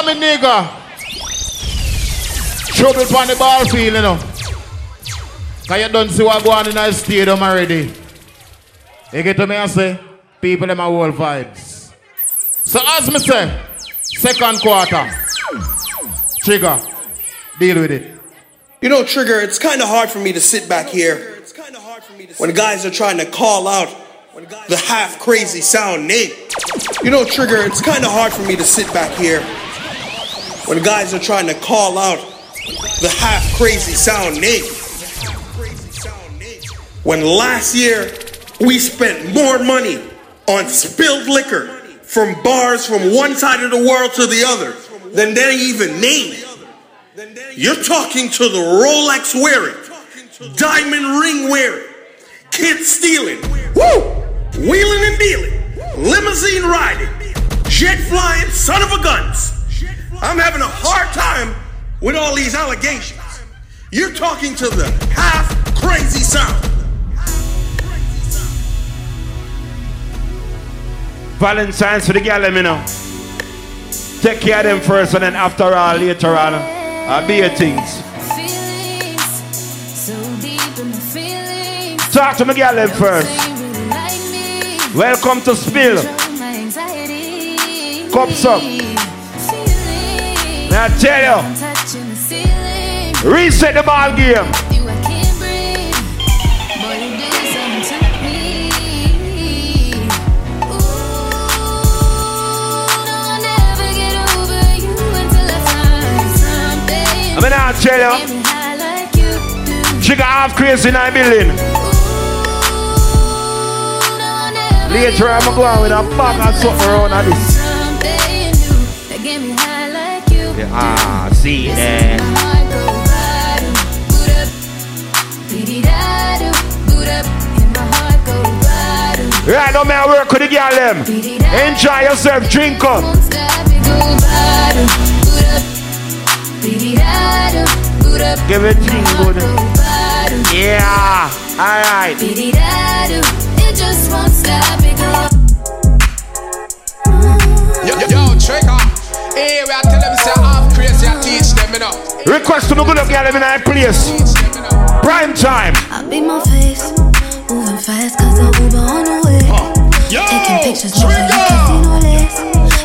Yeah, me nigga. Trouble on the ball field, you know. Cause you don't see what going on in the stadium already. You get to me and say, people them are world vibes. So as me say, second quarter, Trigger, deal with it. You know, Trigger, it's kind of hard for me to sit back here when guys are trying to call out the half crazy sound name. You know, Trigger, it's kind of hard for me to sit back here when guys are trying to call out the half crazy sound name. When last year we spent more money on spilled liquor from bars from one side of the world to the other than they even named. You're talking to the Rolex wearing, diamond ring wearing, kid stealing, woo, wheeling and dealing, limousine riding, jet flying, son of a guns. I'm having a hard time with all these allegations. You're talking to the half crazy sound. Valentine's for the gal, you know. Take care of them first, and then after all, later on, I'll be your things. Talk to my gal them first. Welcome to Spill. Cups up. Now tell you, reset the ball game. I mean, I'll tell you, she got half crazy in that building. Later, I'm going with a bag and something around at this. Yeah, ah, see that. Right now, man, work with the girl them. Enjoy yourself, drink up. Give it good. Yeah, alright. Yo, yo, yo, trigger. Hey, we are tell them say Request to the good up girl them in that place. Prime time. I beat my face, moving fast cause I'm Uber on the way. Yo, Taking pictures, no, you can see no less.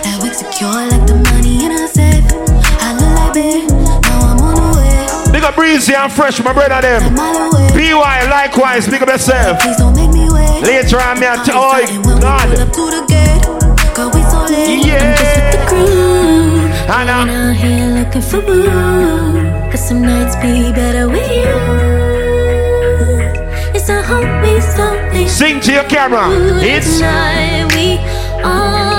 That wig secure like the money in a safe. I look like babe, now I'm on the way. Big up breezy and fresh, my brother them. A mile away. BY likewise, big up yourself. Please don't make me wait. Later on, me I tell you, be starting when we God. pull up to the gate. Girl, we so late. Yeah. I'm just with the crew. I know. Out here looking for boo. Cause some nights be better with you. It's a homie, something. Sing to your camera. It's Tonight we on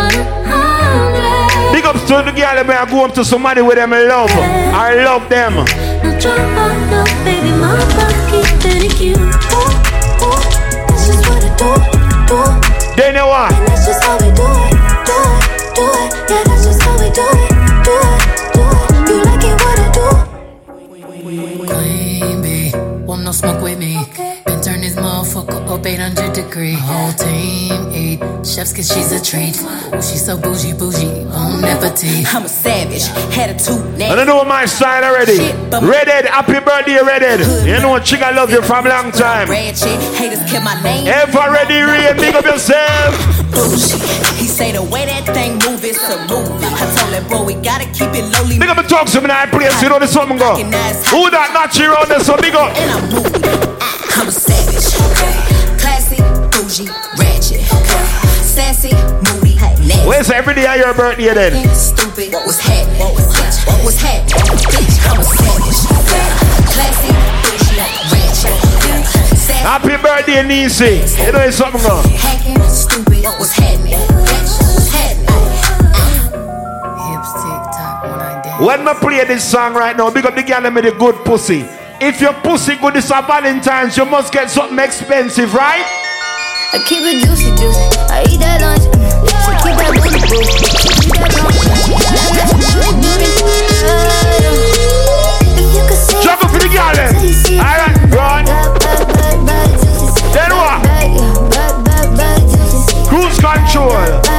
big ups to the girl them I go up to somebody with them love. I love them. No drama, no baby, my keep getting cute. Ooh, ooh, that's just what I do, do. They know what? Up 800 degree. Whole team eat chefs cause she's a treat. Ooh, she's so bougie, bougie, on appetite. I'm a savage, had a tooth I don't know my style already. Redhead, happy birthday, Redhead. You know what, Chica I love you from long time. Ratchet, haters kept my name. Ever ready, Ray, big up yourself. Bullshit. He say the way that thing move is a movie. I told that bro we gotta keep it lowly. Big up the talk to me now, place. You know the something go. Who that not cheer on this? So big up. And I'm moving. I'm a savage. Classy, bougie, ratchet. Sassy, moody, nasty. Where's every day of your birthday then? Stupid, what was happening? Bitch, what was happening? Bitch, I'm a savage. Classy, bougie, ratchet. Sassy, Happy birthday, Nisi. You know it's something go. hacking, stupid, what was happening? Bitch, what was happening? Hips tick tock when I dance. When I play this song right now, big up the girl with the good pussy. If your pussy good this a Valentine's, you must get something expensive, right? I keep it juicy, juicy. I eat that lunch. mm, So keep that booty, boo. Keep that lunch. If you could see Juggle for the girl then. Alright, run. Then what? Cruise control.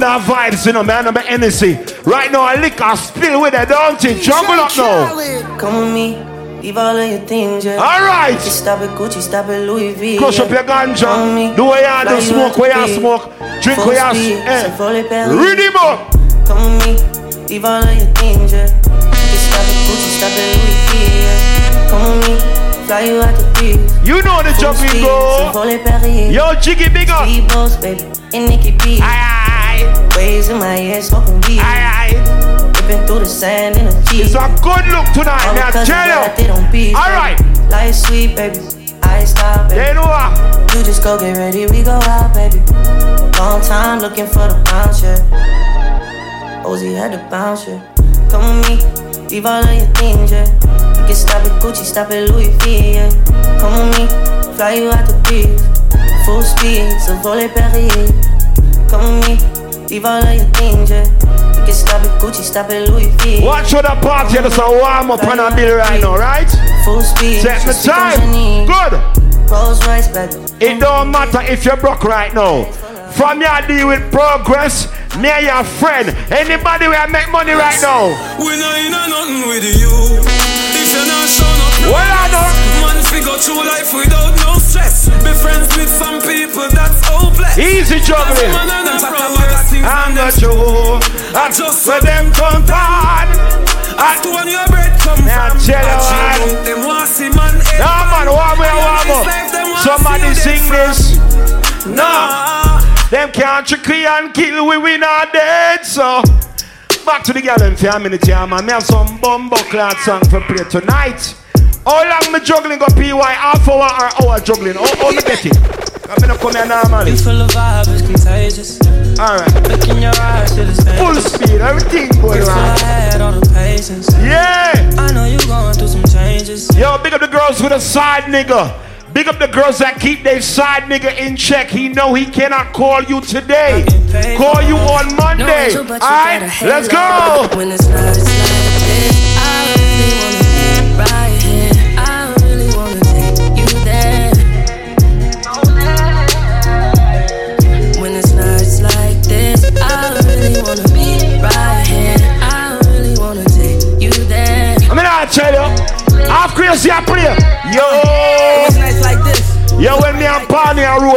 Vibes, you know, man. I'm an energy. Right now, I lick a spill with it, don't it? Jumble up now. Come with me. Leave all of your things, yeah. All right. Stop it, Gucci, stop it, Louis V. Crush up your ganja. Do what you do, smoke you smoke. Drink you eh. Read him up. Come with me. Leave all of your things, yeah. Stop it, Gucci, stop it, Louis V, yeah. Come with me. Fly you out the. You know the jumping go. Yo, Jiggy big up. Speedboats, baby. And Nikki B. Aye, aye. Waves in my ear, smoking weed. Aye, aye. Ripping through the sand in a Jeep. It's a good look tonight, All man. because Tell of that, they you. don't beef, All baby. Life sweet, baby. I stop, baby. You know what? You just go get ready, we go out, baby. Long time looking for the bounce, yeah. Ozzy had to bounce, yeah. Come with me, leave all of your things, yeah. You can stop it Gucci, stop it Louis V, yeah. Come with me, fly you out the breeze. Full speed, so volley Perrier. Come with me, leave all of your things, yeah. You can stop it Gucci, stop it Louis V. Watch for the party, that's a warm up on a bill right now, right? Full speed, Set the stick on your time. Good. Rolls Royce, baby. It don't matter if you're broke right now. From your deal with progress, me and your friend. Anybody will make money right now. We know you know nothing with you. If you're not showing up, Well, I know. Man, we go through life without no stress. Be friends with some people that's hopeless. Easy juggling. And them talk I'm not sure. I just where them come from. I Ask when your bread come Now from. I Them want see man. Nah, man, warm up, warm This life, them up. Somebody sing this. Nah. Them can't trick we and kill we, we not dead, so. Back to the gallon for a minute, yeah, man. Me have some bumbo clad song for play tonight. How long me juggling go PY? Half hour or hour juggling? How, how me get it? I'm gonna come here normally. You full of vibe, it's contagious. Alright. Look in your eyes, shit is Full dangerous. speed, everything going If I on. had all the patience. Yeah! I know you going through some changes. Yo, big up the girls with a side nigga. Big up the girls that keep their side nigga in check. He know he cannot call you today. Call you on Monday. Alright, let's go.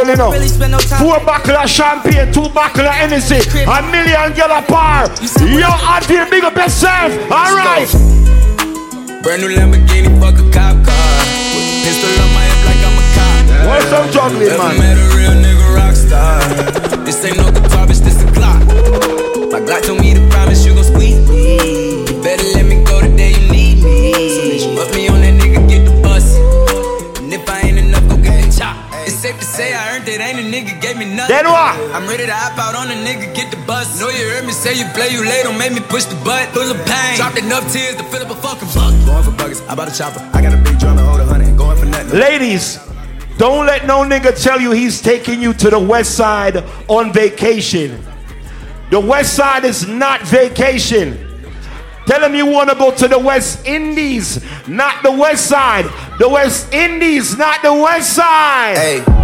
Barney are rolling up. Really spend no time. Four bottle of champagne, two bottle of Hennessy, a million girl a par. Yo, I feel big up yourself. All right. Brand new Lamborghini, fuck a cop car. With a pistol on my hip like I'm a cop. What's up, juggling, Never man? met a real nigga rock star. This ain't no guitar, bitch, this a Glock. My Glock nothing. Then what? I'm ready to hop out on a nigga, get the bus. Know you heard me say you play, you late, don't make me push the butt. Full of pain. Dropped enough tears to fill up a fucking bucket. Going for buckets, I bought a chopper. I got a big drum and hold a hundred. Going for nothing. Ladies, don't let no nigga tell you he's taking you to the west side on vacation. The west side is not vacation. Tell him you want to go to the West Indies, not the west side. The West Indies, not the west side. Hey.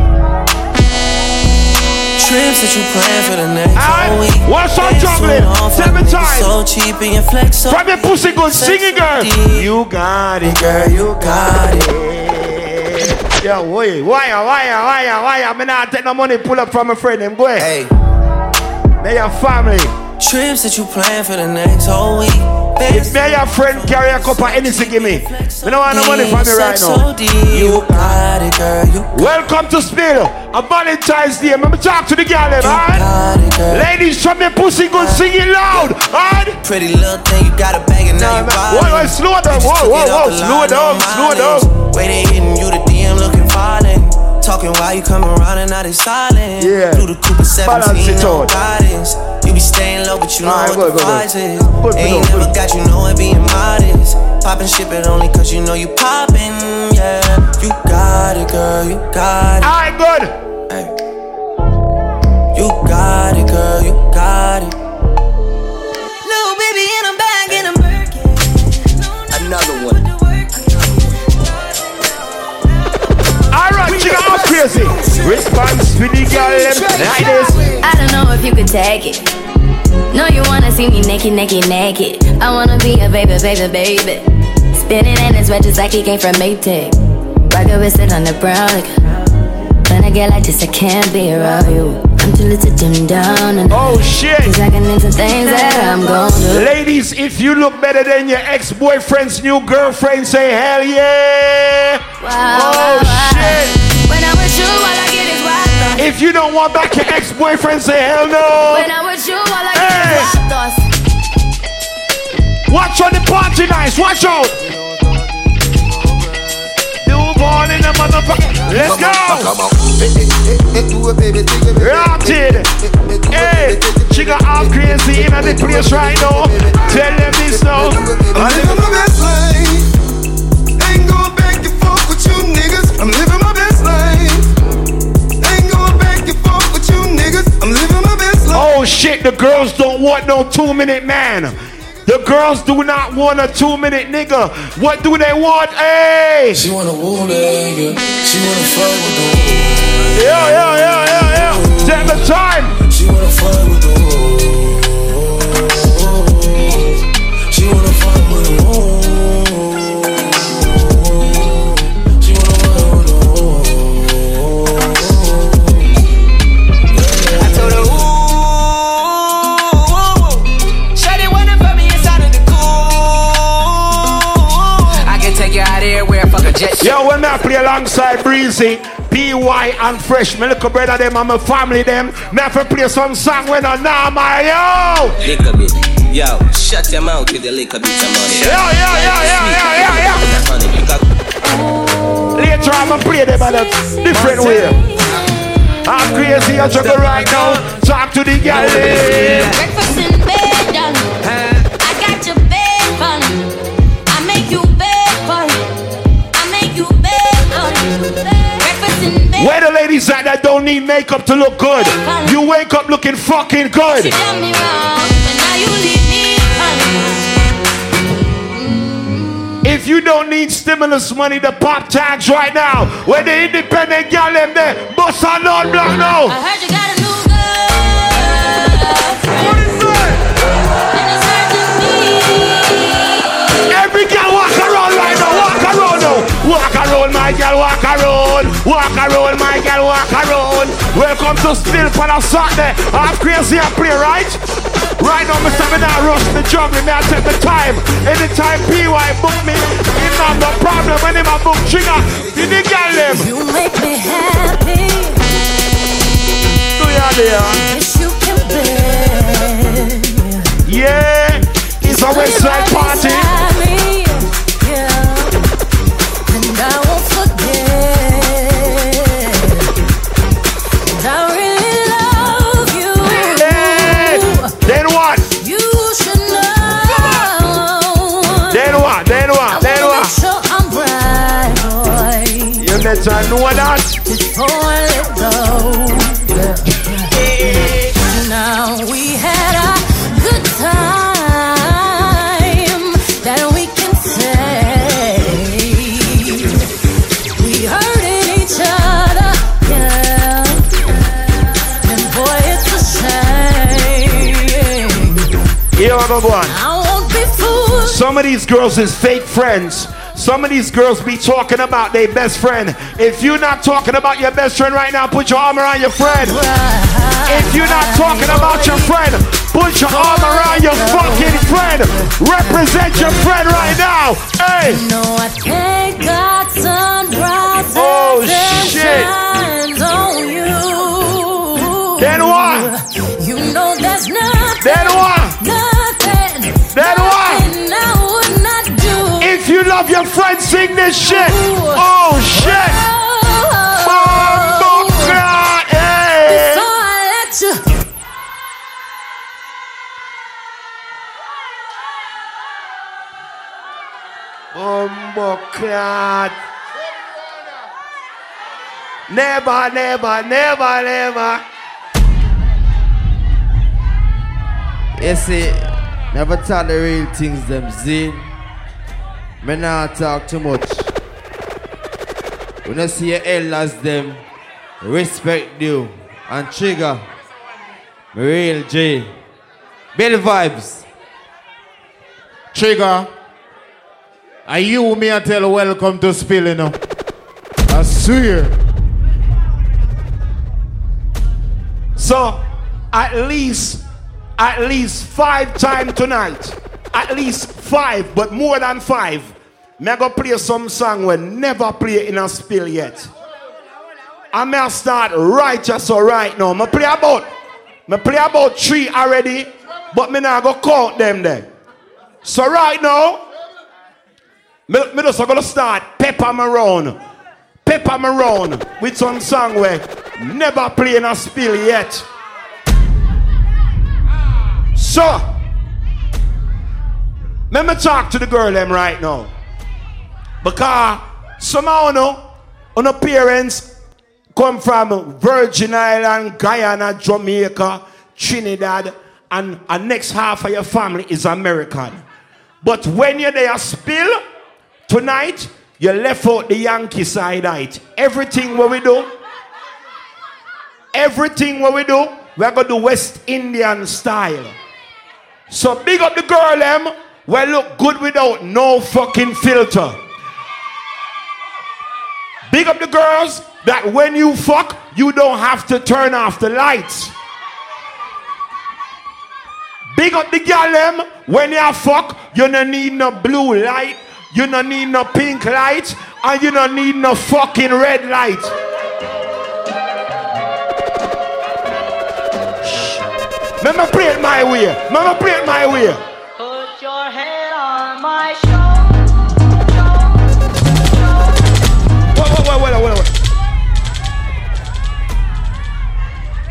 Trips that you plan for the next Alright, whole week. what's on juggling? Seven times. So cheap and your flex so From your pussy good, sing it, girl. You got it. Girl, you got it. Yeah, wait, why, why, why, why? I'm not take no money, pull up from a friend. Them go ahead. Hey. They your family. Trips that you plan for the next whole week. If me and your friend carry a cup of anything, give me. Me don't want no money from you right now. You got it, girl. You Welcome to Spill, a Valentine's Day. Let me talk to the girl, them, alright? got it, girl. Ladies, from your pussy, good, sing it loud, alright? Pretty little thing, you got a bag and now you Whoa, riding. whoa, slow down, Just whoa, took whoa, it off whoa, the slow line, down, no slow mileage. down. Way they hitting you, the DM looking violent. Talking while you coming around and now they silent. Yeah. Through the Cooper Balance 17, it no out. guidance. You be staying low, but you know Alright, what go, the go, go. price is. Put it Ain't on, put never it. got you know it being modest. Poppin' shit, but only cause you know you poppin', yeah. You got it, girl, you got it. Alright, good. Hey. You got it, girl, you got it. Little baby in a bag in a Birkin. Another one. Alright, chicken all crazy. Response with the girl, them like this. I don't know if you could take it. No, you wanna see me naked, naked, naked. I wanna be a baby, baby, baby. Spinning in his red just like he came from Maytag. Rocket with it on the brown. Like, when I get like this, I can't be around you. I'm too little to dim down. And oh shit! Cause I can into things that I'm gon' do. Ladies, if you look better than your ex-boyfriend's new girlfriend, say hell yeah! Wow, oh wow, shit! When I'm with you, all I If you don't want back your ex-boyfriend, say hell no! When I'm with you, all I get is. Watch on the party nights, watch out! Newborn in the motherfucker. Let's go! Rotted! Hey, she got all crazy in the place right now. Tell them this now. I'm living my best life. Ain't going back and forth with you niggas. I'm living Oh shit, the girls don't want no two minute man. The girls do not want a two minute nigga. What do they want? Hey! She wanna woo nigga. She wanna fuck with the Yeah, yeah, yeah, yeah, yeah. Take the time. She wanna fuck with everywhere, jet. Yo, when I play alongside Breezy, PY and Fresh, my little brother them and my family them, me have to play some song when I'm now, my yo! Lick a bit. Yo, shut your mouth with the lick a bit of money. Yo, yo, yo, yo, yo, yo, yo. Later I'm gonna play them in a different way. I'm crazy, I juggle right now. Talk to the girl. Eh. Bed. Where the ladies at that don't need makeup to look good? You wake up looking fucking good. You done me wrong, and now you leave me fun. If you don't need stimulus money, to pop tags right now. Where the independent girl them there, bust non block I now. Girl, walk around. Walk around, my girl, walk around. Welcome to Spill for the Saturday. I'm crazy and play, right? Right now, Mr. Me now rush the jungle, me I take the time. Anytime PY book me, it's not no problem when him a book trigger. You the girl them. You make me happy. Do ya there? Yes, you can bear. Yeah, it's a West Side party. Know that. Before I let go. Now we had a good time that we can say we each other, yeah. And boy, it's a shame. Here I go, one. I won't be fooled. Some of these girls is fake friends. Some of these girls be talking about their best friend. If you're not talking about your best friend right now, put your arm around your friend. If you're not talking about your friend, put your arm around your fucking friend. Represent your friend right now. Hey! No, I thank God sunrise Oh, shit. you. Then what? You know there's nothing. Then what? Love your friends sing this shit. Oh shit! Oh, God, hey. Bumbo clot. Never, never, never, never. You see, never tell the real things them zin. Me not talk too much. When you see your elders them, respect you and trigger. Me real J. Bill vibes. Trigger. Are you me I tell welcome to spill, you know? I swear. So, at least, at least five times tonight. At least five, but more than five. I go play some song we never play in a spill yet. I may start righteous or right now. Me play about, me play about three already, but me now go count them there. So right now, me, me just gonna start pepper me round, pepper me round with some song we never play in a spill yet. So, let me talk to the girl them right now. Because somehow no, on parents come from Virgin Island, Guyana, Jamaica, Trinidad, and the next half of your family is American. But when you're there spill, tonight, you left out the Yankee side right. Everything what we do, everything what we do, we're gonna do West Indian style. So big up the girl them, well look good without no fucking filter. Big up the girls that when you fuck, you don't have to turn off the lights. Big up the girl them when you fuck, you don't need no blue light, you don't need no pink light, and you don't need no fucking red light. Shh. Remember play it my way. Remember play it my way.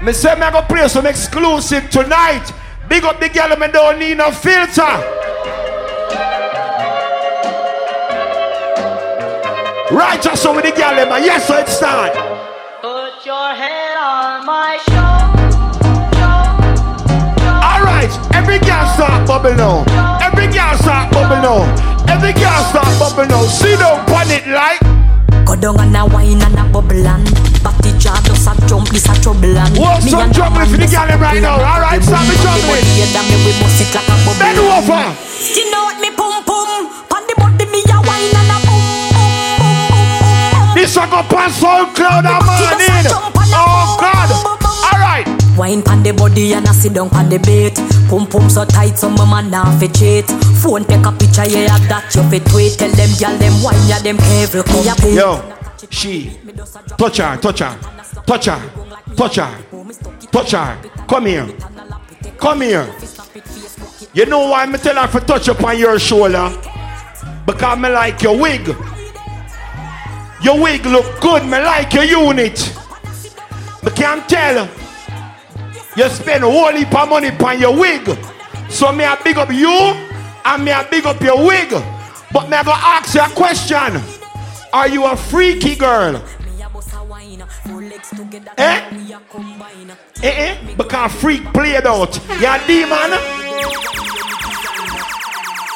Me say me go play some exclusive tonight. Big up the girl, me don't need no filter. Right, just so with the girl, and yes, so it's time. Put your head on my shoulder. Alright, every girl start bubble now. Every girl start bubble now. Every girl start bubble now. See them it like. Go down and a wine and a bubble and Batty jar just a jump, this a trouble and What's some jumping for the girl right now? Alright, stop me jumping. Bend over. You know what me pum pum Pan the body me a wine and a pum This one go pass SoundCloud a morning. God. Alright. Wine pan the body and a sit down pan the bait Pum pum so tight so my man now fi cheat Phone take a picture yeah that you fi tweet Tell them gyal them wine yeah them careful Me a pay Yo, she. Touch her, touch her. Touch her. Touch her. Touch her. Come here. Come here. You know why me tell her to touch up on your shoulder? Because me like your wig. Your wig look good. Me like your unit. Me can't tell. You spend whole heap of money on your wig. So me I big up you and me I big up your wig. But me I go ask you a question. Are you a freaky girl? Eh? Eh eh? Because freak played out. You a demon?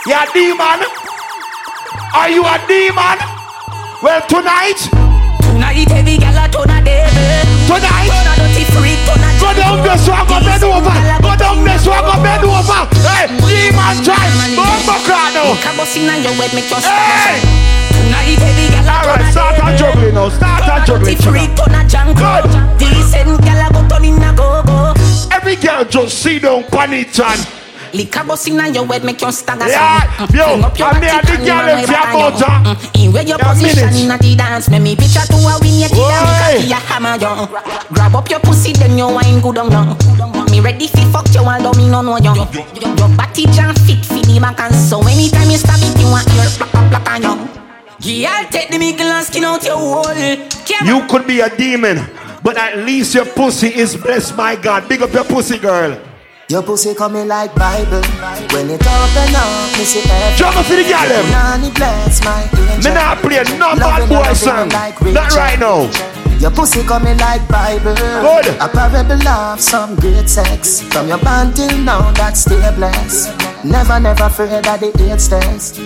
You a demon? Are you a demon? Well tonight. Tonight gyal a turn a devil Tonight. Turn a dirty freak, turn a Go down this one, go bend over. Go down this one, go bend over. Hey, demon time. Bumbo crowd now. Come on, sing and wet make your Hey. Tonight every gyal a Alright, start on juggling now. Start on juggling. freak, turn a janko Decent gyal go turn in a go-go Every girl just sit down pan it and Liquor busting and your wet make you stagger Yeah, yo, Bring up your and me and the girl them run fi over about and you. her. Mm, In where your position minute. in a the dance Make me picture to a win you kid and me a hammer you Grab up your pussy then you wine good on down Me ready fi fuck you although me no know you Your body jam fit fi the back and so anytime you stab it you want your black black on you Yeah, take the mickle and skin out your hole You could be a demon, but at least your pussy is blessed by God. Big up your pussy, girl. Your pussy coming like Bible. When it open up, me see everything. Jump for the girl, them. Nanny bless my angel. Me not play no bad boy song. like Not right now. Your pussy coming like Bible. Good. A parable of some great sex. From your band till now, that stay blessed. Never, never afraid of the AIDS test.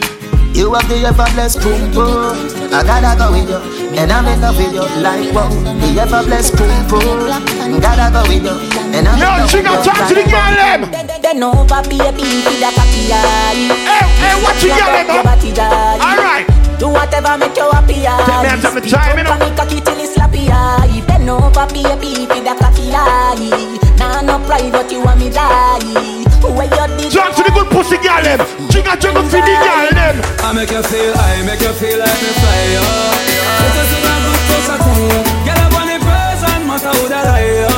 You have the ever blessed boom boom. I gotta go with you, and I'm in love with you like wow. The ever blessed boom boom. Gotta go with you, And I'm Yo, she talk to the girl them. Then over baby, feed that cocky eye. Hey, hey, what you got eh, them? Alright. Do whatever make you happy eye. Take me and take me time, you know. me cocky till it's slappy eye. Then over baby, feed that cocky eye. Nah, no pride, but you want me die. Where you did Talk to the good pussy girl them. Jigga jigga for the girl them. I make you feel, I make you feel like me fly, yo. It is a good push I tell you. Get up on the present, matter who that I, yo.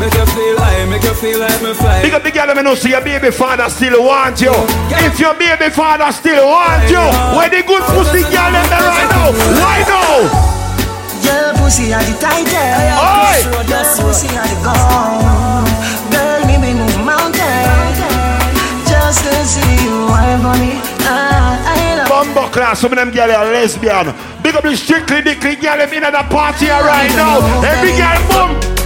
Make you feel, I make you feel like me fly. Big up the girl them know see your baby father still want you. If your baby father still want you, where the good pussy girl them there right now? Why now? Your pussy are the tightest. Oi! Your pussy are the gone. Girl, me me move mountain. Just to see you wife on me. Ah, I love Bumbo class, some of them girls are lesbian. Big up the strictly dickly girl them in at the party right now. Every girl boom.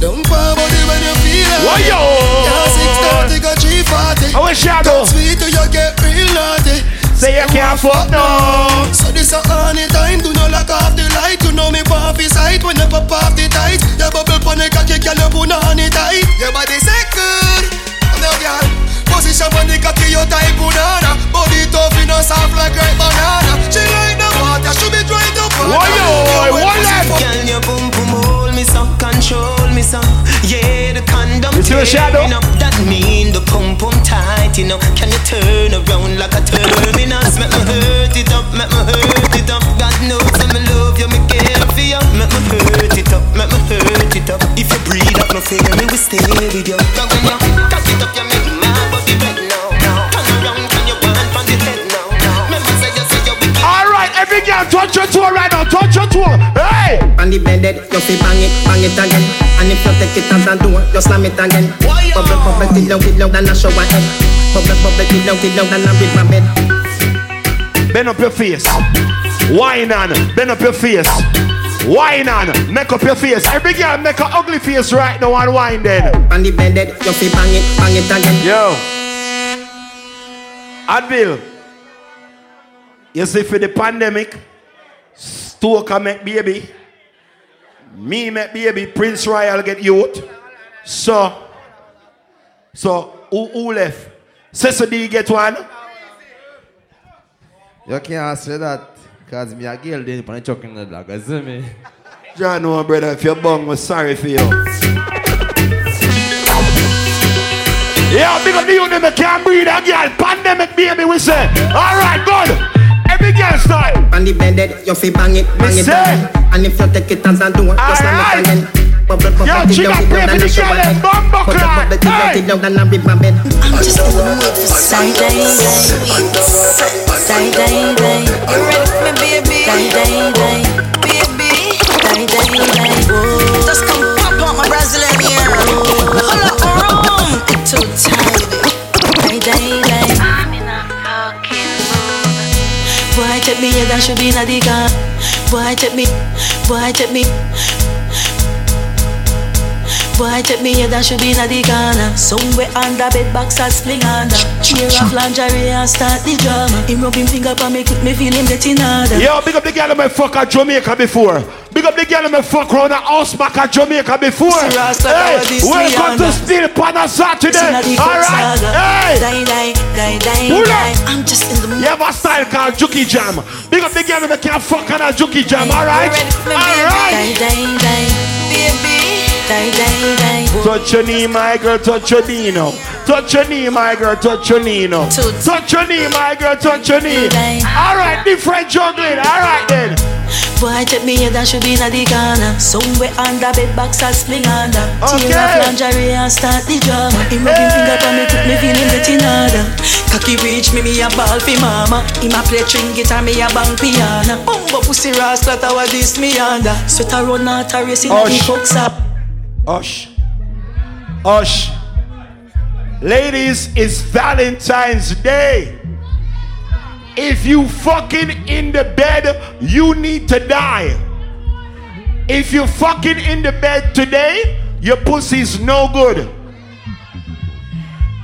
Sit down for body when you feel it. Why yo? Yeah, 630 got 340. I wish I do. Sweet till you get real naughty. Say you can't fuck no. So this a honey time, do not lock off the light. You know me pop his sight when you pop off the tight. Your bubble pon the cocky, girl, you put on it tight. Your body say good, come here, girl. Position pon the cocky, you tight banana. Body tough, you know soft like ripe banana. She like the water, she be dry to water. Why yo? Why that? Girl, your boom boom hold me some, control me some. Yeah, the condom You see the shadow? tearing up. That mean the pum pum tight, you know. Can you turn around like a terminus? Make me hurt it up, make me hurt it up. God knows I'm in love you, me care for you. Make me hurt it up, make me hurt it up. If you breathe up, no fear, me will stay with you. Cause when you cock it up, you make every girl touch your toe right now. Touch your toe. Hey! On the bed, you fi bang it, bang it again. And if you take it as a door, you slam it again. Bubble, bubble, till you till you than a shower head. Bubble, bubble, till you till you than a river bed. Bend up your face. Wine on. Bend up your face. Wine on. Make up your face. Every girl make a ugly face right now and wine then. On the bed, you fi bang it, bang it again. Yo. Advil. You see for the pandemic, Stoker make baby. Me make baby. Prince Royal get youth. So, so who, who left? Cecil D get one. You can't say that because me a girl then on the chuck in the dog. You see me? John, no, brother, if you're bung, we're sorry for you. Yeah, big up the unit, can't breathe a girl. Pandemic baby, we say. Alright, good. Every girl start. On the bed, you fi bang it, bang it say. again. And if you take it as a door, you slam it again. Bubble, bubble, Yo, till she you got till you pray for than the a shower girl head. and bumbo Bubble, clot. bubble, till you Hey. till you than a river bed. I'm just in the mood for side day day. Side day day. You ready for me, baby? Side day day. Baby. Side day day. Just come pop out my Brazilian ear. Hold up, room. It's too take me here, that should be in the car. Boy, take me. Boy, take me. Boy, take me here, that should be in the corner. Somewhere under bed box and sling under. Cheer off lingerie and start the drama. Him rub him finger for me, me feel him getting harder. Yo, big up the girl that me fuck at Jamaica before. Big up the girl that me fuck round a house back at Jamaica before. Hey, welcome to. Steel Pan on Saturday. Inna the coke Alright, hey. Pull up. I'm just in the mood. You have a style called Juki Jam. Big up the girl that me can't fuck on a Juki Jam. Alright, ready for me, baby? alright. Touch your knee, my girl, touch your knee now. Touch your knee, my girl, touch your knee now. Touch your knee, my girl, touch your knee. Alright, different juggling. Alright then. Boy, take me here, that should be in the corner. Somewhere under bed box and spring under. Tear Okay. off lingerie and start the drama. Him rub him finger for me, me feel him getting harder. Cocky reach me, me a ball fi mama. Him a play string guitar, me a bang piano. Bumbo pussy rasta, was this me under. Sweat a run out a race in the Hush. up. Hush. Hush. Ladies, it's Valentine's Day. If you fucking in the bed, you need to die. If you fucking in the bed today, your pussy's no good.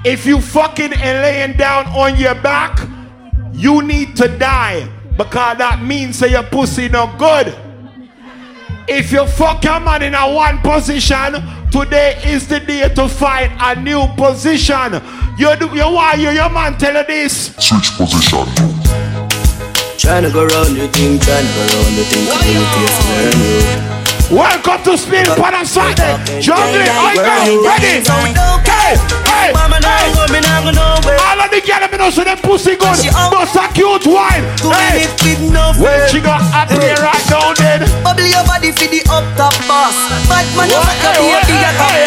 If you fucking and laying down on your back, you need to die because that means that your pussy no good. If you fuck your man in a one position, today is the day to find a new position. You do you why you your man tell you this? Switch position. Tryna go round the thing, tryna go round the thing, in the place where I'm Welcome to Spin Pan and Sunday. Juggling, I go, ready. Hey, hey, hey. All of the girls, me know so them pussy good. Bust a cute wine. Hey, when she got up here right now then. Bubble your body for the up top boss. Bad man, you fuck your baby, you top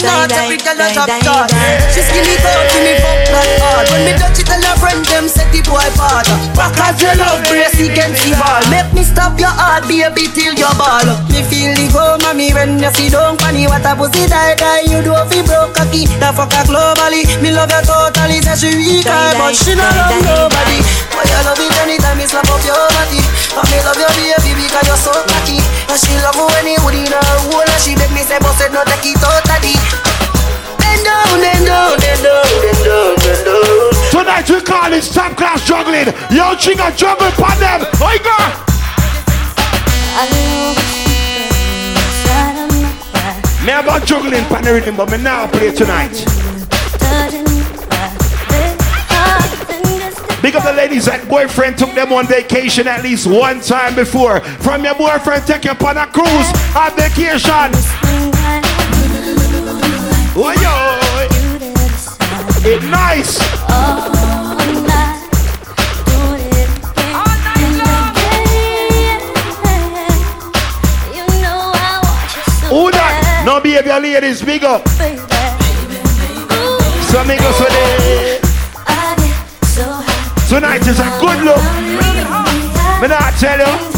me, you. Every girl a top. She skinny cold, give me fuck that hard. When me touch it, tell her friend them set the boy part. Rock as your love, brace against the ball. Make me stop your heart, baby, till your ball. Me feel the go, mommy, when you see don't funny. What a pussy die, die, you do fi broke cocky. The fuck her globally. Me love you totally, say she weak, but she not love nobody. Boy, I love it anytime me slap up your body. I me love your baby because you're so cocky. And she love when you would in her hole. And she make me say, boss, no take it totally. Bend down, bend down, bend down, bend down, bend down. Tonight we call it top class juggling. Yo, chinga juggle pan them. Oi, girl. Me about juggling pan the rhythm, but me now play tonight. Big up the ladies that boyfriend took them on vacation at least one time before. From your boyfriend take you on a cruise on vacation. Oh yo, it nice. Who that? No behavior ladies, big up. So make us with it. Tonight is a good look. Me not tell you.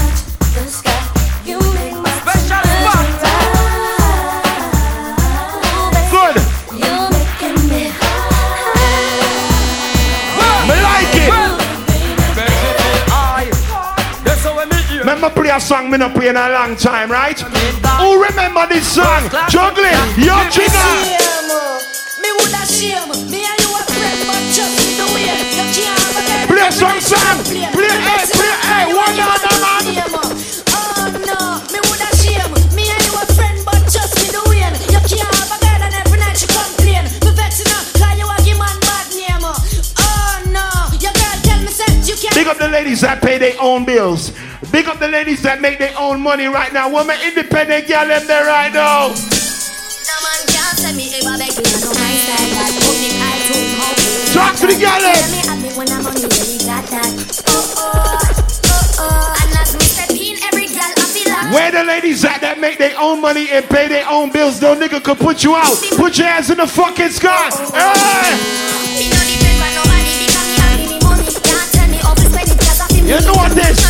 Remember play a song me not play in a long time, right? Who remember this song? Juggling, yo trigger. Me woulda shame. Me and you a friend, but just the way you can't. Play some song. Play, hey, play, hey, one other man. Oh no, me woulda shame. Me and you a friend, but just me the way you can't forget. And every night she complain. Me vexing her, 'cause you a give man bad name. Oh no, your girl tell me say you can't. Big up the ladies that pay their own bills. Big up the ladies that make their own money right now. Woman independent girl them there right now. Talk to the girl. Where the ladies at that make their own money and pay their own bills, no nigga could put you out. Put your hands in the fucking sky. Hey! You know what this?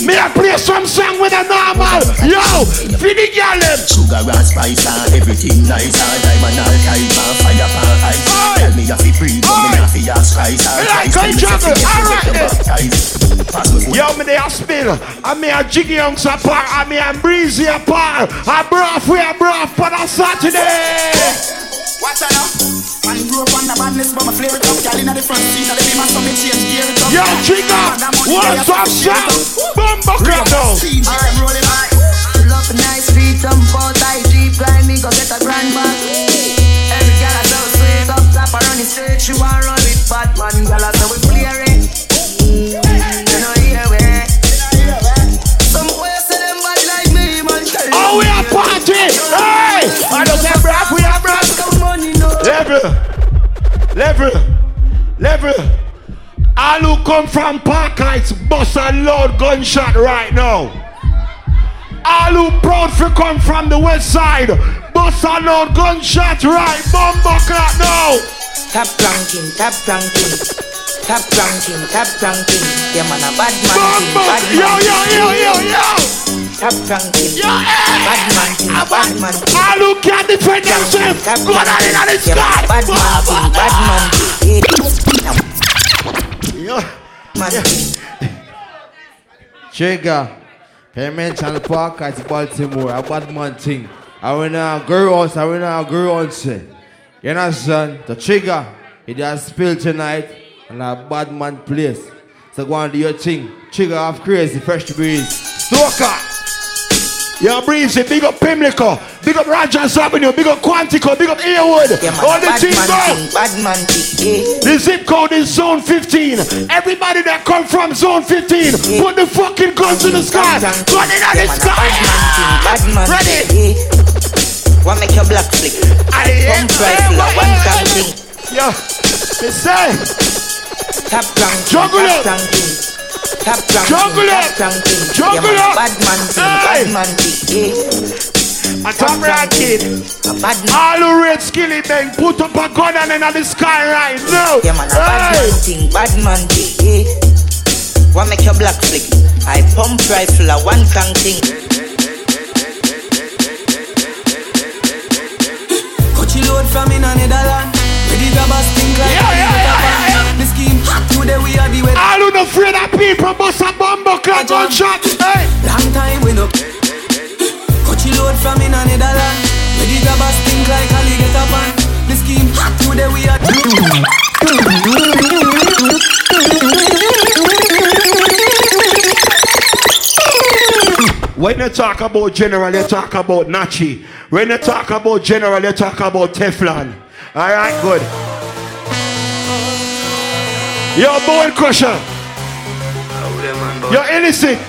Me I play some song with a normal. Yo, for the girl. Sugar and spice and everything nice and diamond all type and fire pan ice. Tell me if you breathe, me not fi ask Christ. Me like going jungle. Alright Yo, me they a spill. I me a jiggy hunks apart. I me a breezy apart. I broth we a broth on a Saturday. Watch out now. Man grew up on the badness, but my flare it up. Girl inna the front seat, and the beam so me change gear it up. Yo, Jigga, what's up, son? Bumbo crap now. I'm rolling high. Pull up a nice feet, jump out, tight jeep, climb me, go get a grand bag. Every girl I so sweet, up top around the stage, she want run with Batman. Girl I say we clear it. Eh? You know here eh? we. Some boys say them bad like me, man. Oh, we are party. Hey, I don't say breath, we are breath. Level, level, level. All who come from Park Heights, bust a loud gunshot right now. All who proud for come from the west side, bust a loud gunshot right, bumbo clock now. Tap ranking, tap ranking, tap ranking, tap ranking. Yeah, man, a bad man man Yo, yo, yo, yo, yo. Tap ranking, bad man thing, bad man thing. All who can't defend themselves, go down in the sky. Bad man thing, bad man thing. Trigger. Payment Channel Park at Baltimore. A bad man thing. I went to girl house. I went to girl house. You understand? The trigger. It has spilled tonight. And a bad man place. So go and do your thing. Trigga Half Krazy. Fresh breeze. Stoker. Yo, Breezy, big up Pimlico, big up Rogers Avenue, big up Quantico, big up Earwood. Yeah, man, All the team man. Bad man yeah. The zip code is zone 15. Everybody that come from zone 15, put the fucking guns in the sky. Gun it on the sky. Bad man Ready? yeah. Want make your black flick? Come rifle, a one time thing. Yo, they say. Top rank, Juggle top it. ranking. Top ranking, Juggle it. top ranking. Juggle yeah, man, it. Bad man thing, Hey. bad man thing, yeah. A top ranking. A bad man. All who rate skilly bang, put up a gun and then on the sky right now. Yeah, man, a bad Hey. man thing, bad man thing, yeah. Want make your black flick? I pump rifle, a one crank thing. Coachy load from in a Netherland. Ready grab a stink like Yeah, yeah, yeah, yeah, yeah. The scheme hot today we are the way. Afraid of people bust a bumbo clock gunshot. Hey. Long time we no. Coachy load from in a Netherland. Ready grab a stink like alligator pan. The scheme hot today we are. When you talk about general, you talk about Nachi. When you talk about general, you talk about Teflon. All right, good. Yo, bone crusher. You're innocent.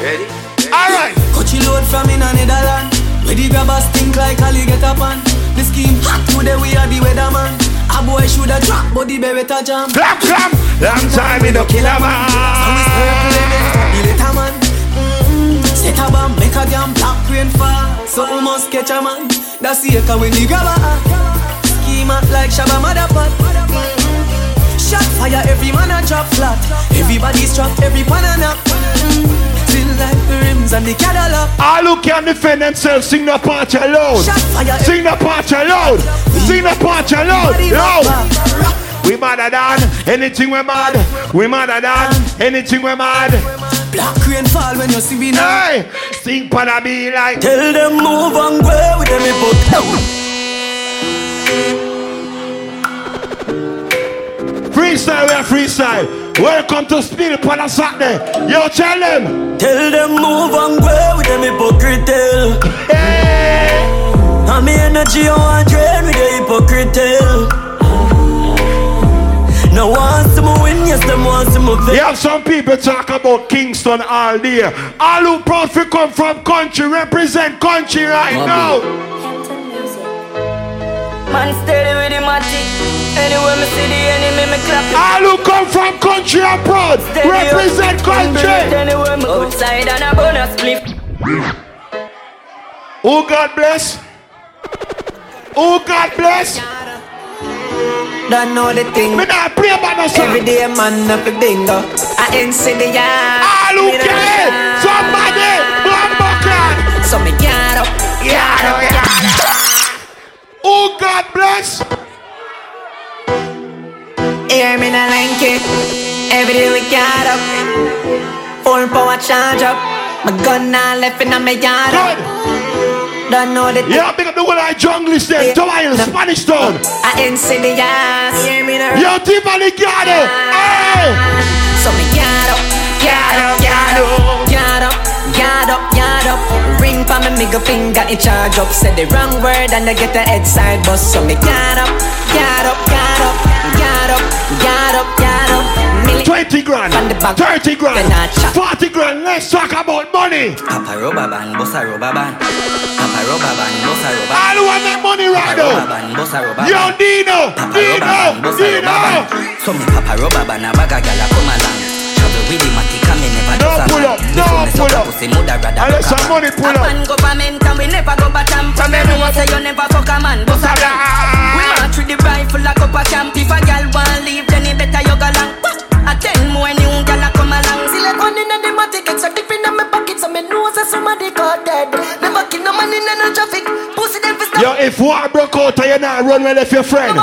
Ready? All right. Coachy load from in a Netherland. Ready grab a stink like alligator pan. The scheme hot today we are the weatherman. A boy shoulda drop, but the baby better jam. Clap, clap. Long time in the killer man. So we circle them, the little man. Mm-hmm. Set a bomb, make a damn black rain fall. So we must catch a man. That's the echo when the grabber. Schema like Shabba Motherpot. Shot fire, every man a drop flat. Everybody's trapped, every pan a knock. Still like the rims and the Cadillac. All who can defend themselves, sing the part alone. Shot fire. Sing the part alone. Sing the part alone. Yo. We madder than anything we mad. We madder than anything we mad. Black rain fall when you see me now. Hey, sing para be like. Tell them move and go with them put. Freestyle, we are freestyle. Welcome to Spill Pan Saturday. Yo, tell them. Tell them move and go with them hypocrite. Hey. And me energy want drain with the hypocrite. No one see me win, yes, them want see me fail. You have some people talk about Kingston all day. All who proud to come from country, represent country right now. Man steady with the matic. Anywhere me see the enemy, me clap it. All who come from country and proud, Steady up. represent country. Anywhere me outside and a bonus split. Oh God bless. Oh God bless. Don't know the thing. Me not play about no song. Every day man up a bingo. I ain't see the yard. All who care, somebody, Oh God bless. Hear me like it. Every day we get up. Full power charge up. My gun now left in my yard. Don't know the Yeah, big up the whole of junglist them. Tomayo, Spanish town. I ain't see the yard. Hear me not Yo, Tiffany Gado. Hey. So me get up, get up, get up, get up, get up, get up. Ring pa me middle finger in charge up. Say the wrong word and I get the head side bust. So me get up, get up, get up, get up, get up, get up. Milli- 20 grand, 30 grand, 40 grand. Let's talk about money. Papa rubber band, bossa rubber band. Papa rubber band, bossa rubber band. All who want make money right Papa rubber now. band, bossa rubber Yo, band. Dino, Papa Dino, band, bossa rubber Dino. So me papa rubber band, a bag a gyal a come along. Travel with the matic and me never No pull up, no pull up. pussy, mother Unless duck some money pull A up. man government and we never go bottom. From everyone say you never fuck a man. Bust a. We march with the rifle like up a camp. If a gal want leave, then it better you go long. A ten more new gal a come along. Select one in the matic, it's a different in my pocket, so me know say somebody got dead. Never kill no man in no traffic. Pussy them for Yo, if war broke out and you not run well if your friend.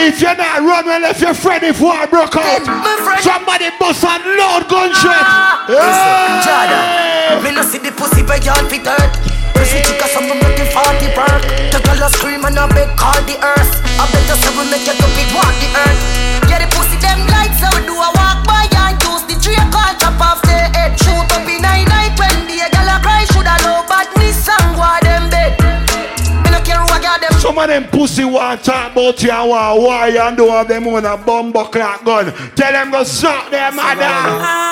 If you're not run well if your friend, if war broke out, somebody bust a loud gunshot. Ah. Jordan, me no see the pussy by y'all fit hurt. Pussy chica, some of them 40 perk. The girl a scream and a beg call the earth. I bet you say we make you to big walk the earth. Get the pussy them lights, use the chop off the head. Shoot up in night night when the girl a cry, shoulda low badness and go them bed. Me no care who I got them. Some of them pussy want talk about you and want war you and don't have them on a bomb clock gun. Tell them go suck their mother.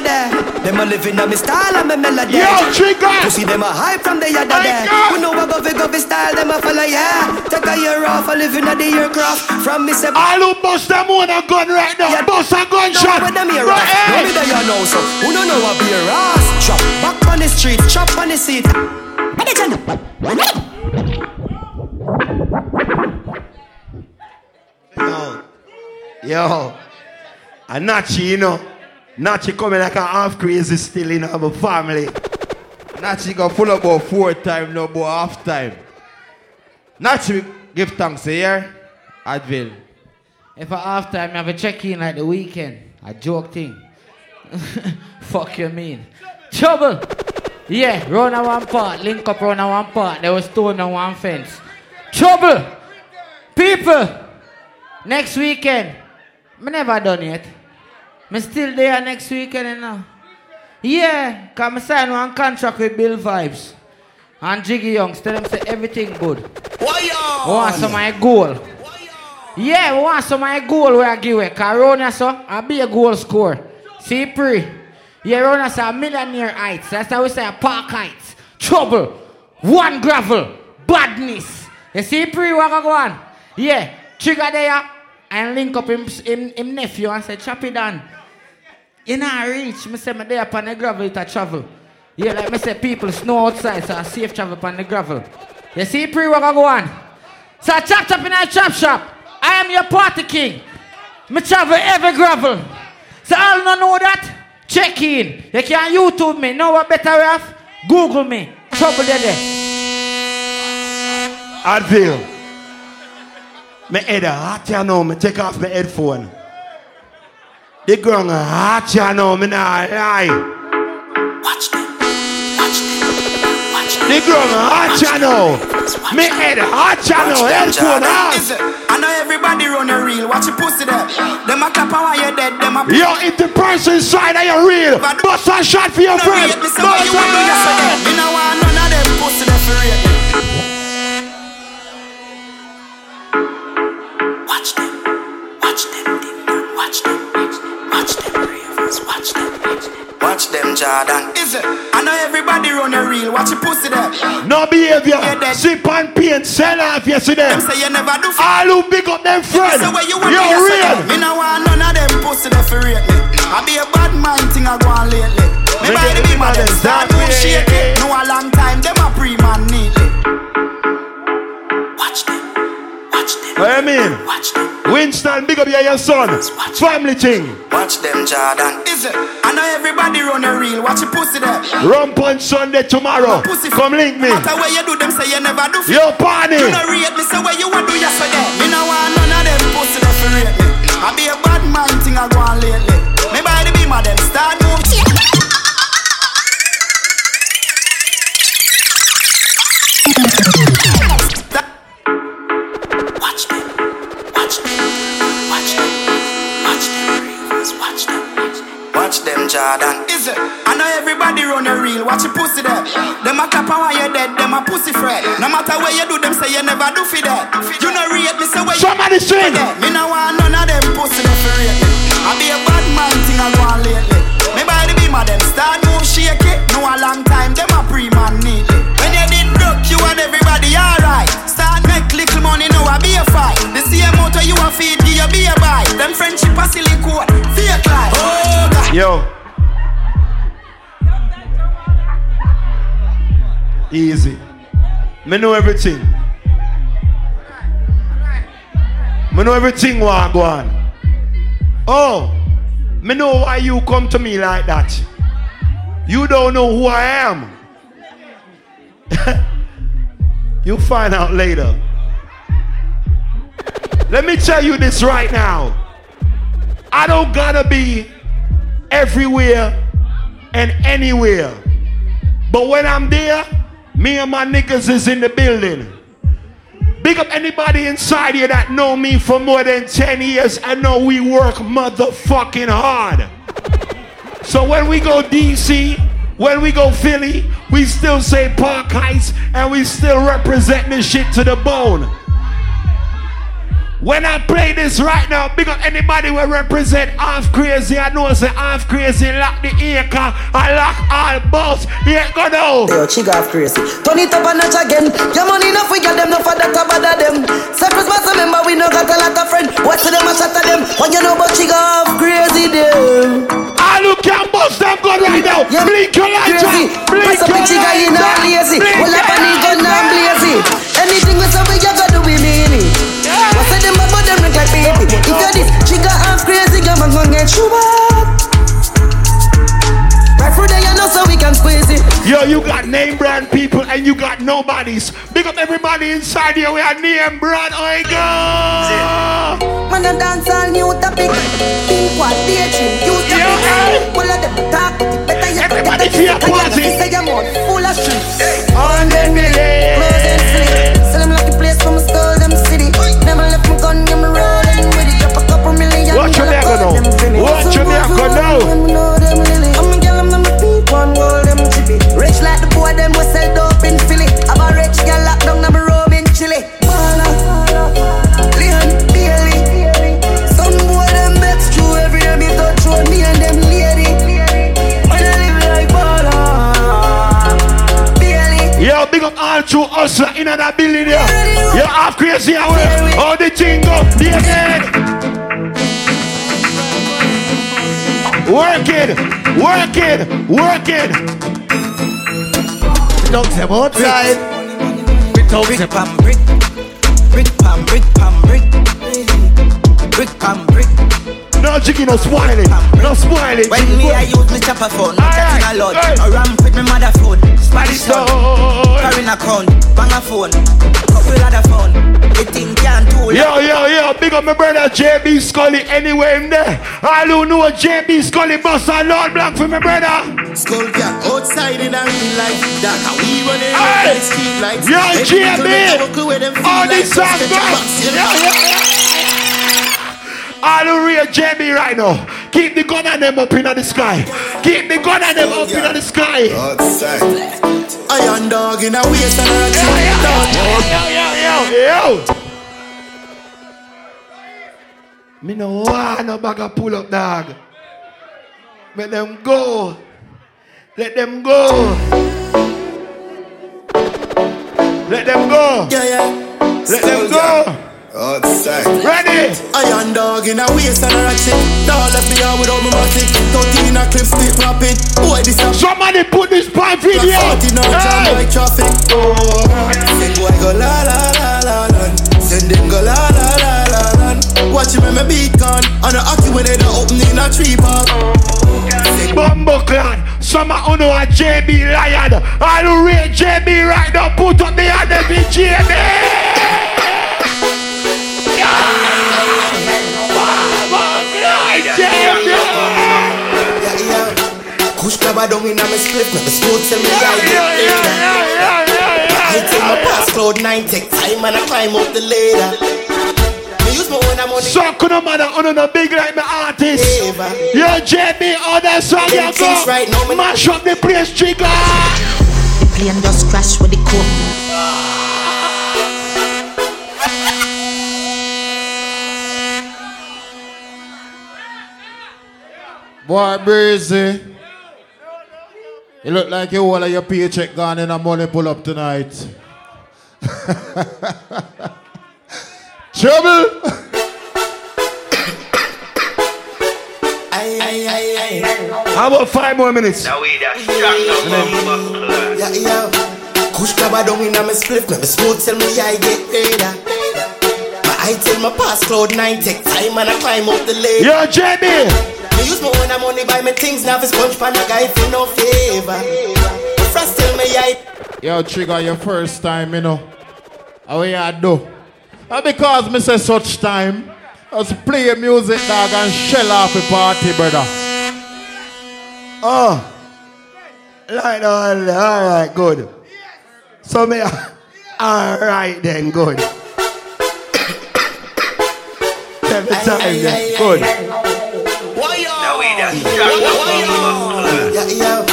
There? Where there? Them a living on me style and me melody. Yo, trigger. Pussy them a hype from the yard there. We know I go fi go style them a follow yeah. Take a year off, a living on the aircraft. From me say. All who bust them on a gun right now. Bust a gunshot. No, them here Right, off. No me there you know so. Who no know a be a ass? Chop back on the street, chop on the seat. Where the Jenna? Yo, yo, and Nachi, you know, Nachi coming like a half crazy still in our family. Nachi go full about four time, no about half time. Nachi give thanks eh, here. Advil. If a half time, you have a check in like the weekend. A joke thing. Fuck you mean? Trouble. Yeah, run a one part, link up run a one part. There was stone on one fence. Trouble. People. Next weekend. Me never done yet. Me still there next weekend you know. Yeah, cause me sign one contract with Bill Vibes. And Jiggy Youngs. Tell them say everything good. Why Want some my goal. Yeah, we want some my goal where I give it. Cause so I be a goal score. See pre. Yeah, Rona say a millionaire heights. That's how we say a park heights. Trouble. One gravel. Badness. You see pre what go on? Yeah. Trigger there and link up him, him, him nephew and say chop it down. You know reach. Me say me there upon the gravel a travel. Yeah, like me say people snow outside so I safe travel upon the gravel. You see pre I go on? So I chop chop in a chop shop. I am your party king. Me travel every gravel. So all no know that? Check in. You can YouTube me. Know what better off? Google me. Trouble there. Advil. Me head hot you know, me take off my headphone. The ground hot you know, me nah lie. The ground hot you know. Me head hot you know, headphone hot. I know everybody run a reel. Watch your pussy there. Them a clap while you're dead. Them a Yo, if the person inside of your real, bust a shot for your friend. Me say what you want do yesterday. Me no want none of them pussy there for rate everybody run a reel. Watch your pussy there. No behavior. Sip and paint, sell off yesterday. Them say you never do. All who big up them friends. So where you want Yo, me real. Me no want none of them pussy there for rate me. I be a bad mind thing I go on lately. Me Me buy get the the beam of them start way. shake it. No a long time them watch What mean? watch them. Winston, big up your, your son. Family thing. Watch them, Jordan. Is it? I know everybody run a reel. Watch your pussy there. Rum punch Sunday tomorrow. Pussy Come link me. Matter where you do, them say you never do. Yo, party. You no rate me, say where you want do yesterday. Me no want none of them pussy for rate me. I be a bad mind thing I go on lately. Me buy the beam of them start move. Jordan. Is it? I know everybody run a reel. Watch your pussy there. Them a clap while you're dead. Them a pussy fret. No matter where you do, them say you never do for that. You no rate me, say where you Somebody sing. Me no want none of them pussy there for rate me. I be a bad man thing I on lately. Me buy the beam of them start move shake it. No a long time, them a pre man neatly. When you did broke, you and everybody alright. Start make little money, now I be a fight. The same motor you a feed, give you be a buy. Them friendship a silicone, fake life. Oh God. Yo. Easy. Me know everything. Me know everything what go on. Oh, me know why you come to me like that. You don't know who I am. You'll find out later. Let me tell you this right now. I don't gotta be everywhere and anywhere. But when I'm there, me and my niggas is in the building. Big up anybody inside here that know me for more than 10 years I know we work motherfucking hard. So when we go DC, when we go Philly, we still say Park Heights and we still represent this shit to the bone. When I play this right now, up anybody will represent half crazy. I know say half crazy, lock the acre, I lock all boss. Yeah, go now. Yo, she got crazy. Turn it up a notch again. Your money enough, we got them, no for that bother them. Cypress Mass, remember we no got a lot of friends. Watch them a shot at them. When you know about she got crazy them. I look can bust them gun right now. Yeah, Blink your lights crazy. up. Blink Press up your the chica, you lights not up. lazy. Blink Well, up your on the gun, lights not up. lazy. Anything we say, we gotta do, we mean about them look like baby? If you're this chica half crazy, girl, man, gon' get you back. Right through there, you know, so we can squeeze it. Yo, you got name brand people and you got nobodies. Big up everybody inside here. We are name brand. Oh, go. Man, a dance all new topic. Pink what daydream, use the big. All of them talk, better you Everybody feel you better party. you say you're more full of shit. Hundred million. Working, working. Dogs them outside. Brick pam brick, brick jiggy, no spoiling, no spoiling. When me I use me chopper phone, no chatting a lot. I ramp with me mother phone, Spanish Stone. phone, carrying account, bang a phone, couple other phone. The thing can't do Yo, yo, yo, big up my brother JB Scully anywhere in there. All who know JB Scully boss a Lord Black for my brother. Skull cat outside in a real life. That how we run it Hey! like street lights. Yo, JB! little them buckle where them feel All like this just song get go. your box, you know? Yeah, yeah, yeah. All who real JB right now. Keep the gun and them up in the sky. Keep the gun and them up in the sky. Outside. Iron dog in a waist and a Yo, yo, yo, yo, yo, yo. Me no want no bag of pull up dog. Let them go. Let them go. Let them go. Yeah, yeah. Let them go. Outside. Ready? Iron dog in a waist and a ratchet. Dog left me out without my matic. Thirteen a clip stick rapid. Boy, this a Somebody put this part video. Forty now jam Hey. like traffic. Oh, send boy go la la la la la. Send them go la la la la la. Watch him when my beat gone. On the hockey when they the opening a tree park. Bumbo clan, some of you know a JB lion. I do rate JB right now. Put up the other JB. Kush grabber down in a me split, me smooth tell me I I tell my pass cloud nine, take time and I climb up the ladder. Me use my own money. So could no matter on no big like my artist. Yo JB, all that song you Them things right now, go. me- Mash up the place trigger. The plane just crash with the coke. Boy, Breezy. You look like you all of your paycheck gone and the money pull up tonight. Trouble. Aye, aye, aye, aye. How about five more minutes? Now we that Yeah, yeah. Kush grabber down in a me split, me smooth tell me I get radar. My eye tell my pass cloud nine, take time and I climb up the ladder. Yo JB, Me use my own money buy me things, now for sponge pan a guy for no favor. Frost tell me I Yo, Trigger, your first time, you know. How you do? Uh, because me say such time, us play music, dog, and shell off the party, brother. Oh. Right, on. all right, good. So me, all right then, good. Every time then, good. Yeah, yeah.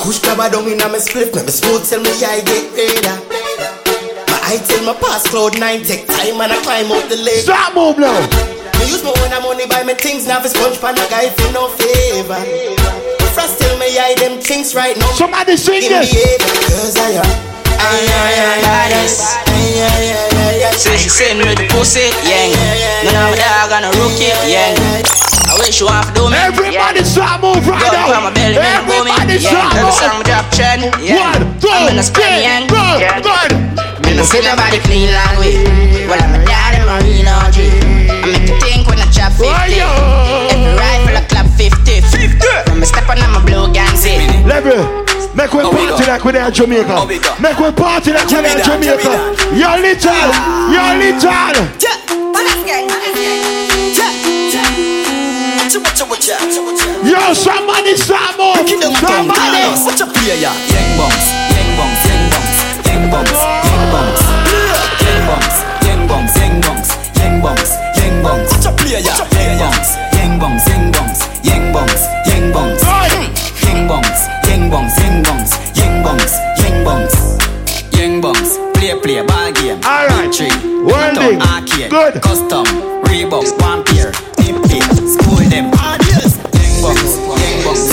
Kush grabber down in a me split, me me smooth tell me I get radar. My eye tell my pass cloud nine, take time and I climb up the ledge. Stop move now. Me use my own money buy me things, now for sponge pan a guy for no favor. Frost tell me I them things right now. Somebody sing In this. the air, Cause I am. Say she send me the pussy, yeah. None of my dog and a rookie, yeah. I wish you want to do me. Everybody start move right Go now. from my belly, man, go. Everybody Yeah, start every move. song drop trend, yeah. One, two, I'm in a spin, three, yeah. go, Yeah. good. Me no see nobody clean long way. Well, I'm a daddy, marine OG. I make you think when I chop 50. Every rifle I clap 50. 50. When me step on, I'm a blue Ganzi. Level. Make we party like we're in Jamaica. Make we party like we're in Jamaica. You're little. You're little. Yo, somebody move. Somebody. What's up here, yeah? Yang bongs, yang bongs, yang bongs, yang bongs, yang bongs, yang bongs, yang bongs, yang bongs, yang bongs, yang bongs. What's up here, yeah? Yang bongs, yang bongs, yang bongs, yang bongs, yang bongs, yang bongs, yang bongs, yang bongs, yang bongs. Play, play, ball game. All right. Tree, Welding. arcade, Good. custom, Reebok, one pair, tip tip, school them. Yang bongs, yang bongs,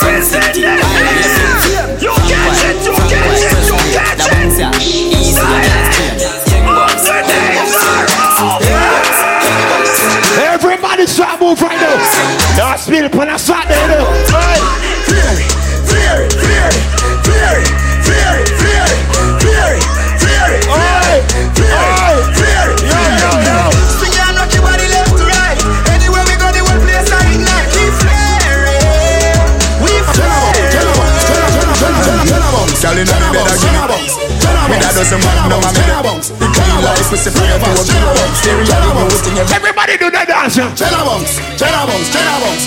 Sun City, You get it, you get it, you get it. Easy, Yang bongs, Everybody start move right now. Now I spin it when I start there. Hey. doesn't matter now. I'm Everybody do the dance. Jenna bounce, Jenna bounce, Jenna bounce,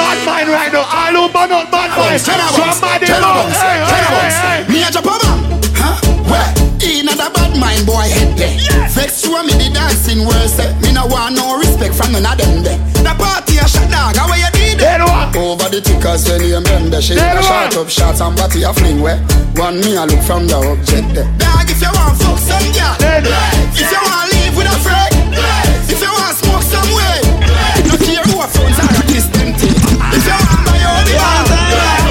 bad mind right now. All who burn up bad mind. Jenna bounce, Jenna bounce, Jenna bounce. Me a Japan. Huh? Where? In a bad mind boy head there. Yes. Vex you me the dancing worse. Me no want no respect from none of them there. The party a shut down. How are you? Over the tickers when you remember She Then a shot up shots and body a fling where One me a look from the object there Dog if you want fuck some girl Then If you want live with a friend If you want smoke some way No care who a phones are at this them thing. If you want buy all the bar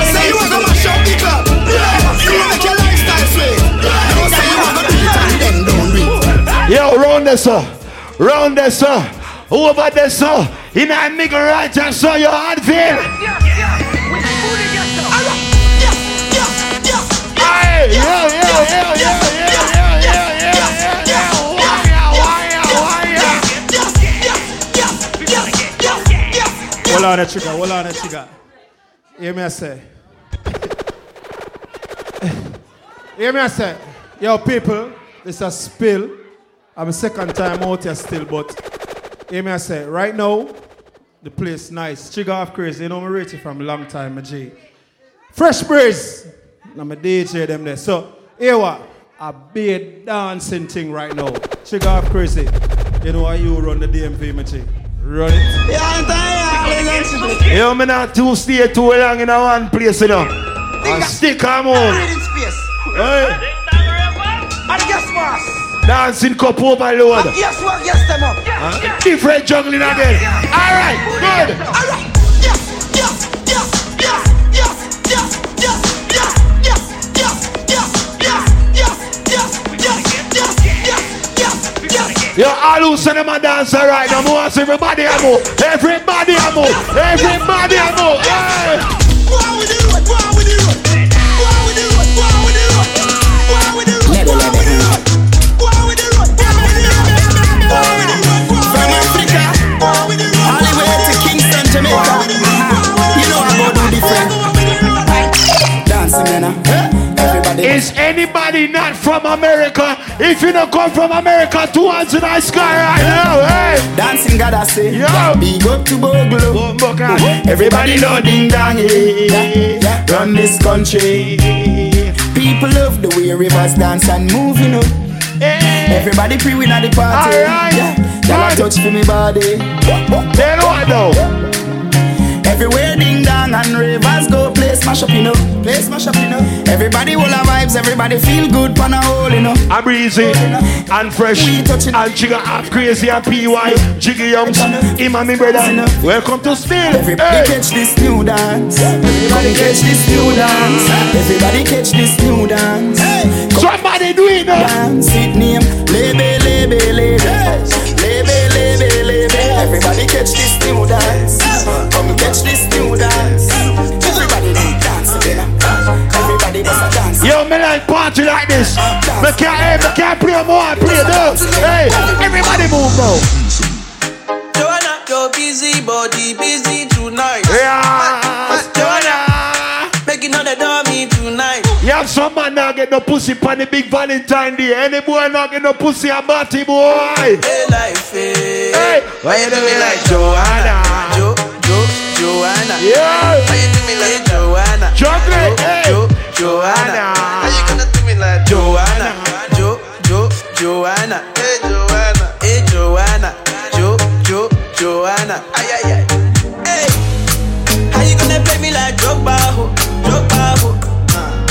Say you want to mash up the club. You want make your lifestyle sweet. No say you want to beat and then don't read Yo, round this up. Round this up. Over there, so in a big right and saw your hand feel. Yeah, yeah, yeah. Yeah, yeah, yeah, yeah, yeah. Hold on a trigger, hold on a trigger. Hear me, I say. Hear me, I say. Yo, people, this is a spill. I'm a second time out here still, but hear me I say, right now, the place nice. Trigga Half Krazy, you know me rate it from a long time, my G. Fresh breeze. I'm a DJ them there. So, here what? A big dancing thing right now. Trigga Half Krazy. You know how you run the DMV, my G. Run it. Yeah, I'm Yo, me not too stay too long in a one place, you know. And stick and move. Hey. And guess what? Dancing cup overload. And guess what? Guess them up. Huh? Different juggling again. All right, good. All right. Yes, yes, yes, yes, yes, yes, yes, yes, yes, yes, yes, yes, yes, yes, yes, yes, yes, yes. Yo, all who say them a dancer right now, want everybody a move. Everybody a move. Everybody a move. Hey. What we do? What we do? Anybody not from America? If you don't come from America, two hands in the sky right now. Hey. Dancing God I say, Yo. big up to Bogle. Everybody know ding dong, yeah. Run this country. People love the way rivers dance and move, you know. Everybody pre win at the party. Alright. Yeah. Y'all touch for me body. Then what though? Everywhere ding dong and rivers go smash up, you know. Play smash up, you know. Everybody will have vibes, everybody feel good pan a hole, you know. I'm breezy and fresh We touch and jigger half crazy and PY Jiggy um, Youngs, him and me brother Welcome to Spill Everybody hey. catch this new dance. Everybody catch this new dance. Everybody catch this new dance. Somebody do it now. Dance it name. Um, lebe, lebe, lebe. Lebe, lebe, lebe. Everybody catch this new dance. Come catch this Yo, me like party like this. Me can't, hey, me can't play more, I play those. Hey, everybody move now. Joanna, your busy body busy tonight. Yeah, Joanna, making all the dummy tonight. You have some man now get no pussy on the big Valentine Day. Any boy not get no pussy a batty boy. Hey, life, hey. Hey, Why you do me like Joanna? Jo, Jo, Joanna. Yeah. Why you do me like Joanna? Chocolate, Jo, hey. Jo, Joanna. How you gonna do me like Joanna? Jo, Jo, Joanna. Hey, Joanna. Hey, Joanna. Jo, Jo, Joanna. Ay, ay, ay. Hey. How you gonna play me like Drogba, ho? Drogba, ho? Uh.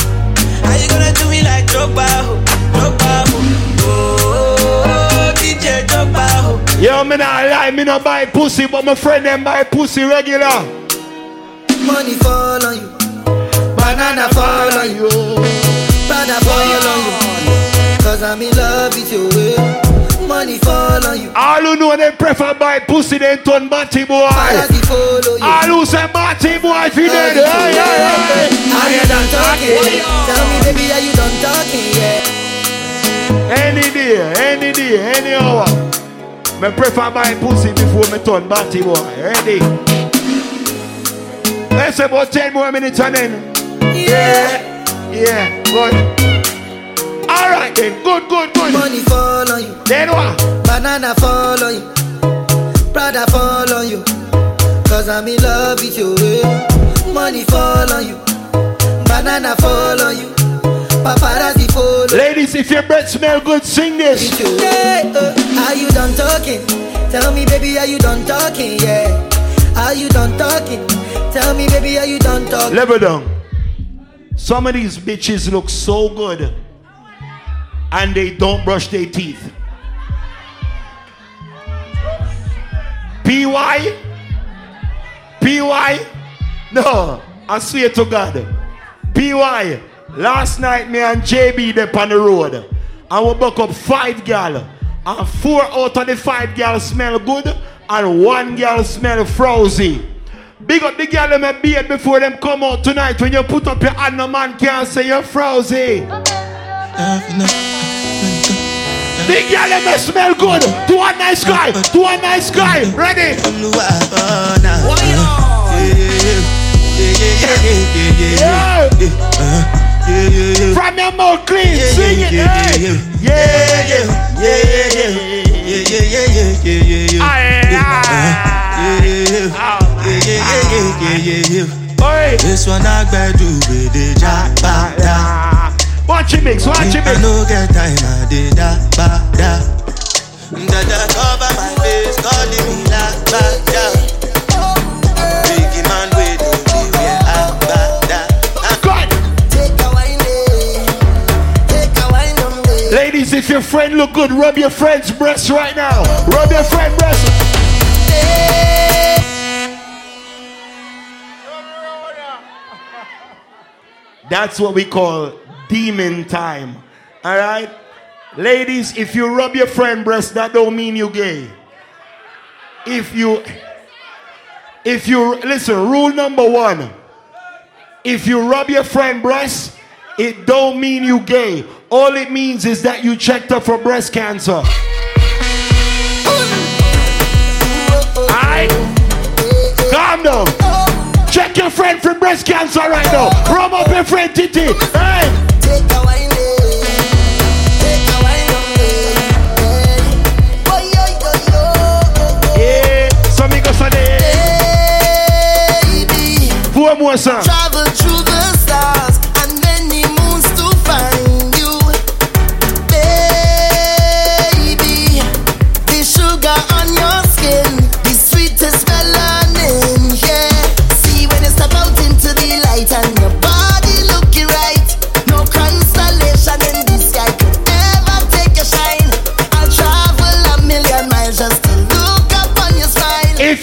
How you gonna do me like Drogba, ho? Drogba, ho? Oh, DJ Drogba, ho. Yo, me not lie, me not buy pussy, but my friend them buy pussy regular. Money fall on you. Banana fall on you. Banana fall on you. Cause I'm in love with. Money fall on you. All who know they prefer buy pussy than turn batty boy. Paparazzi follow you. All who say batty boy fi dead. Hey, hey, hey. Are you done talking? Tell me, baby, are you done talking? Yeah. Any day, any day, any hour. Me prefer buy pussy before me turn batty boy. Ready? Let's say about 10 more minutes and then. Yeah. Yeah, good. Alright then, good, good, good. Money fall on you. Then what? Banana fall on you. Prada fall on you. Cause I'm in love with you. eh. Money fall on you. Banana fall on you. Paparazzi follow Ladies, if your breath smell good, sing this. Yeah, uh, are you done talking? Tell me, baby, are you done talking? Yeah. Are you done talking? Tell me, baby, are you done talking? Level down. Some of these bitches look so good and they don't brush their teeth. PY? PY? No, I swear to God. PY, last night me and JB there on the road and we buck up five gal and four out of the five gal smell good and one gal smell frowsy. Big up the girl in my beard before them come out tonight. When you put up your hand, no man can't say you're frowsy. The girl in me smell good. To a nice guy. To a nice guy. Ready? Yeah. From your mouth clean, sing it. Hey. Yeah, yeah, yeah, yeah, yeah, yeah, yeah, yeah, yeah, yeah. This one I better do with the jabba Watch it mix, watch it mix. I mix. no get time, I did da ba da. Da da cover my face, calling me la ba da. Biggie man, we do the wear a ba da. Take a wine. Eh. Take a wine on day. Ladies, if your friend look good, rub your friend's breast right now. Rub your friend's breast. Eh. That's what we call demon time. All right? Ladies, if you rub your friend breast, that don't mean you gay. If you if you listen, rule number 1. If you rub your friend breast, it don't mean you gay. All it means is that you checked up for breast cancer. Alright? Calm down. Check your friend from breast cancer right now. Rub up your friend Titi. Hey. Yeah, amigos. Baby. Travel through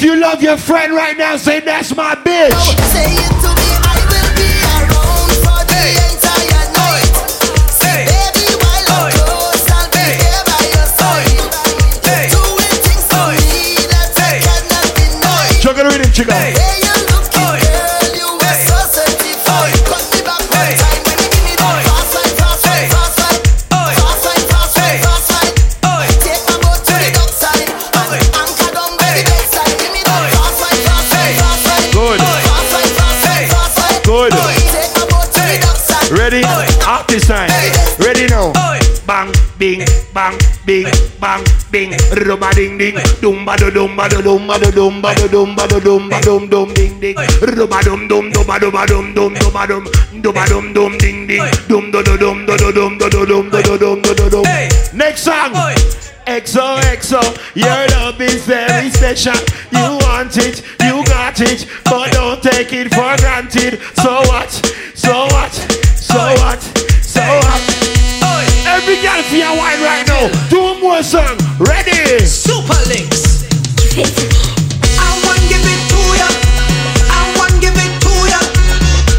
you love your friend right now, say that's my bitch. Say it to me, I will be around for the entire night. Say, baby, while I'm close, I'll be there by your side. You're doing things to me that I cannot deny. Juggle the rhythm, chica. Bing, bang, bing. Rumba ding ding. Dumba do dumba do dumba do dumba do dumba do dumba dum dum ding ding. Rumba dum dum dumba dumba dum dum dumba dum dumba dum dum ding ding. Dum do do dum do do dum do do dum do do dum do do dum. Next song. XO XO, your love is very special. You want it, you got it, but don't take it for granted. So what? So what? So what? So what? Every girl feel wine right now. Two more song. Ready? Super links. I want give it to ya. I want give it to ya.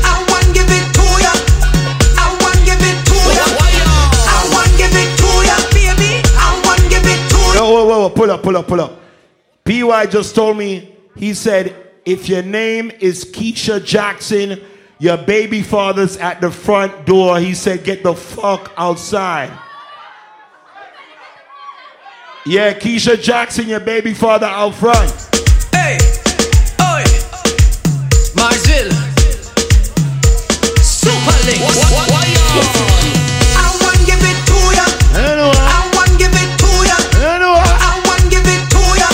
I want give it to ya. I want give it to ya. I want give it to ya, baby. I want give it to ya. Whoa, whoa, whoa, pull up, pull up, pull up. PY just told me, he said, if your name is Keisha Jackson, your baby father's at the front door. He said, get the fuck outside. Yeah, Keisha Jackson, your baby father out front. Hey, oi, Marzil, Super Links. I want give it to ya. I want give it to ya. I want give it to ya.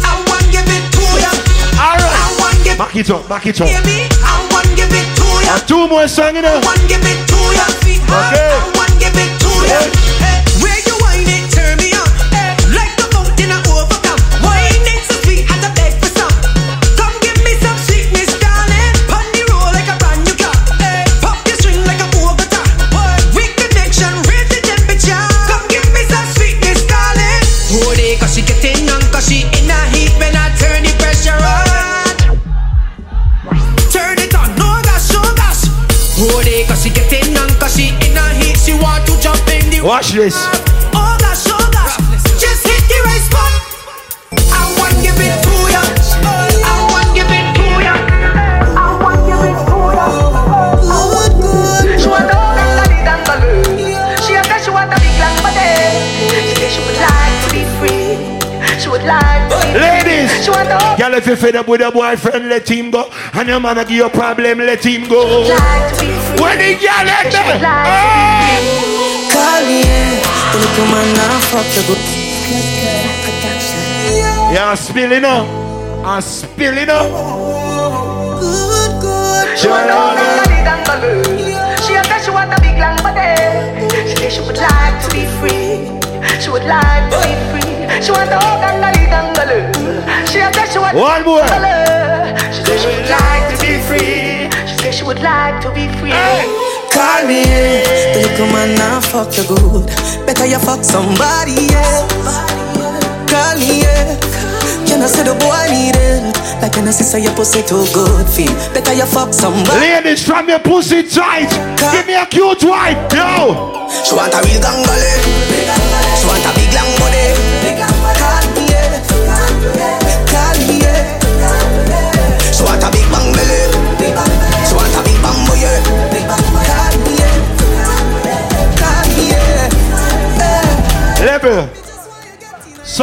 I want give it to ya. I want give Back it up, back it up. Baby, I want give it to ya. And two more songs, you know. I want give it to ya. Okay. I want give it to ya. Watch this. Oh gosh, oh. Just hit the right spot. I want give it to ya. I want give it to ya. I want give it to ya. Good, good. She want all that money than balloon. She said she want a big long body. She said she would like to be free. She would like to be free. Ladies, She want all girl, if you fed up with your boyfriend, let him go. And your man give you a problem, let him go. When the girl let them, Call me, yeah. The little man now fuck the good. Yeah, I'm spilling up. I'm spilling up. Good, good. She want all that money than balloon. She said she want a big long body. She said she would like to be free. She would like to be free. She want all that money than balloon. She said she want One more. She said she would like to be free. She said she would like to be free. Call me, yeah. The little man now fuck you good. Better you fuck somebody else. Call me, yeah. You know, say the boy need it. Like I say your pussy too good, feel. Better you fuck somebody. Ladies, from your pussy tight. Give me a cute wife, yo. She want a real gangale. She want a big long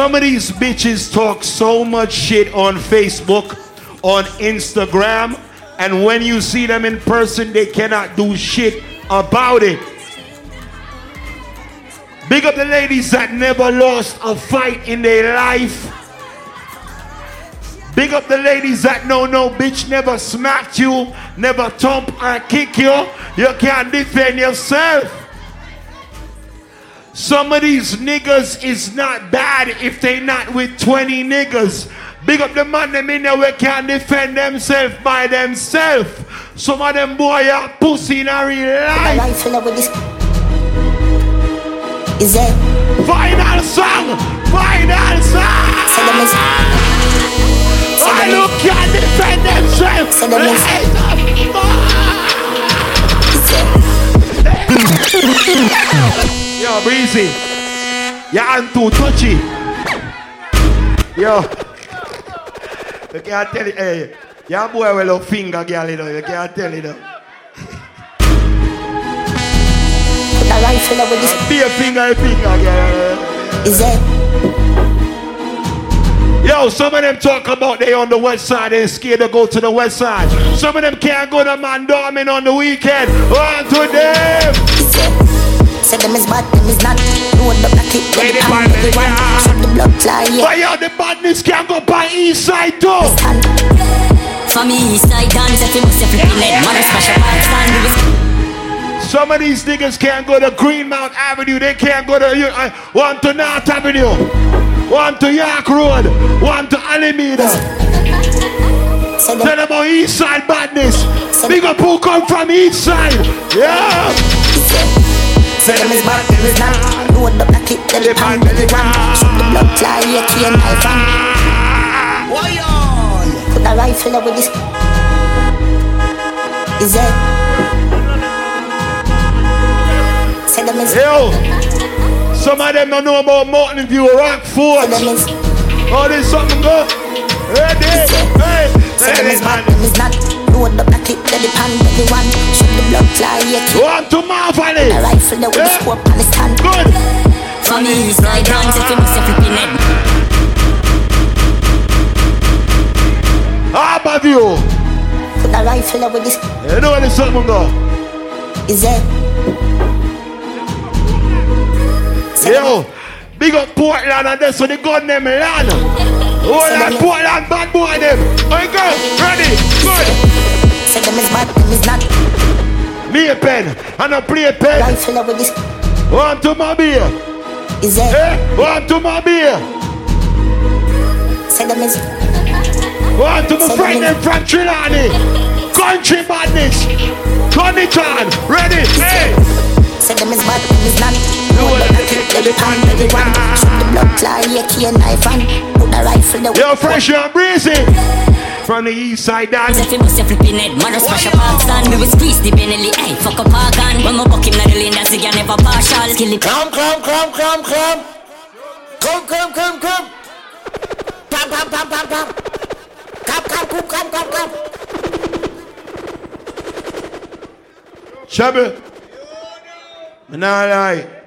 Some of these bitches talk so much shit on Facebook, on Instagram, and when you see them in person, they cannot do shit about it. Big up the ladies that never lost a fight in their life. Big up the ladies that know no bitch never smacked you, never thump or kick you. You can't defend yourself. Some of these niggas is not bad if they not with 20 niggas. Big up the man them in there we can defend themselves by themselves. Some of them boy are pussy in a real life. Rifle with this. Is it? Final song! Final song! I look can defend themselves. Yo, Breezy. Your hand too touchy. Yo. You can't tell it. Hey, eh, your boy will look finger, girl, you know. You can't tell it. a rifle with this. Be a finger, finger, girl. Is it? Yo, some of them talk about they on the west side and scared to go to the west side. Some of them can't go to Mondawmin on the weekend. On to them. Say them is bad, them is not. Load up the clip, let it pan everyone. Shut the blood fly, yeah. But yo, the badness can go by east side too. For me, east side dance, if you must have flipping it, man, smash up and stand with Some of these niggas can't go to Greenmount Avenue. They can't go to uh, one to North Avenue, one to York Road, one to Alameda. Tell them about East Side badness. Big up who come from East Side. Yeah. Say them is bad, them is not. Load up the clip, let it pan everyone. Shut the blood fly, yeah, key and knife on. Why on? Put a rifle up with this. Is it? Say them is. Yo. Some of them don't know about Mountain View, Rockfort. Oh, there's something go. Ready? Hey, Say them is bad, them is not. Load up the clip, it pan everyone. Shut the blood fly, yeah. One to Marvally. A rifle with the scope on the stand. Good. For me, east side you must have flipping it. Harbour View. Put a rifle with this. You know where the something go. Is it? Yo, big up Portland and that's where the gun them land. Oh, that Portland bad boy them. I go, ready, good. Say them is bad, them is not. Me a pen, and I play a pen. Rifle with this. One to my beer. Is it? Eh? One to my beer. Say them is. One to my friend them from Trinidad. Country badness. Turn it on. Ready, hey. Say them is bad, them is not. Load up the clip, let everyone. Shut the blood fly, yeah, key and. Put a rifle there. Yo, fresh and breezy. From the east side down. If you must have flipping it, man, smash up and stand. We will squeeze the Benelli, hey, fuck up our gun. When we buck him, not the lane, that's again never partial. Kill it. Come, come, come, come, come. Come, come, come, come. Come, come, come, come, come. Come, come, come, come, come, come. Shabby. Me nah lie.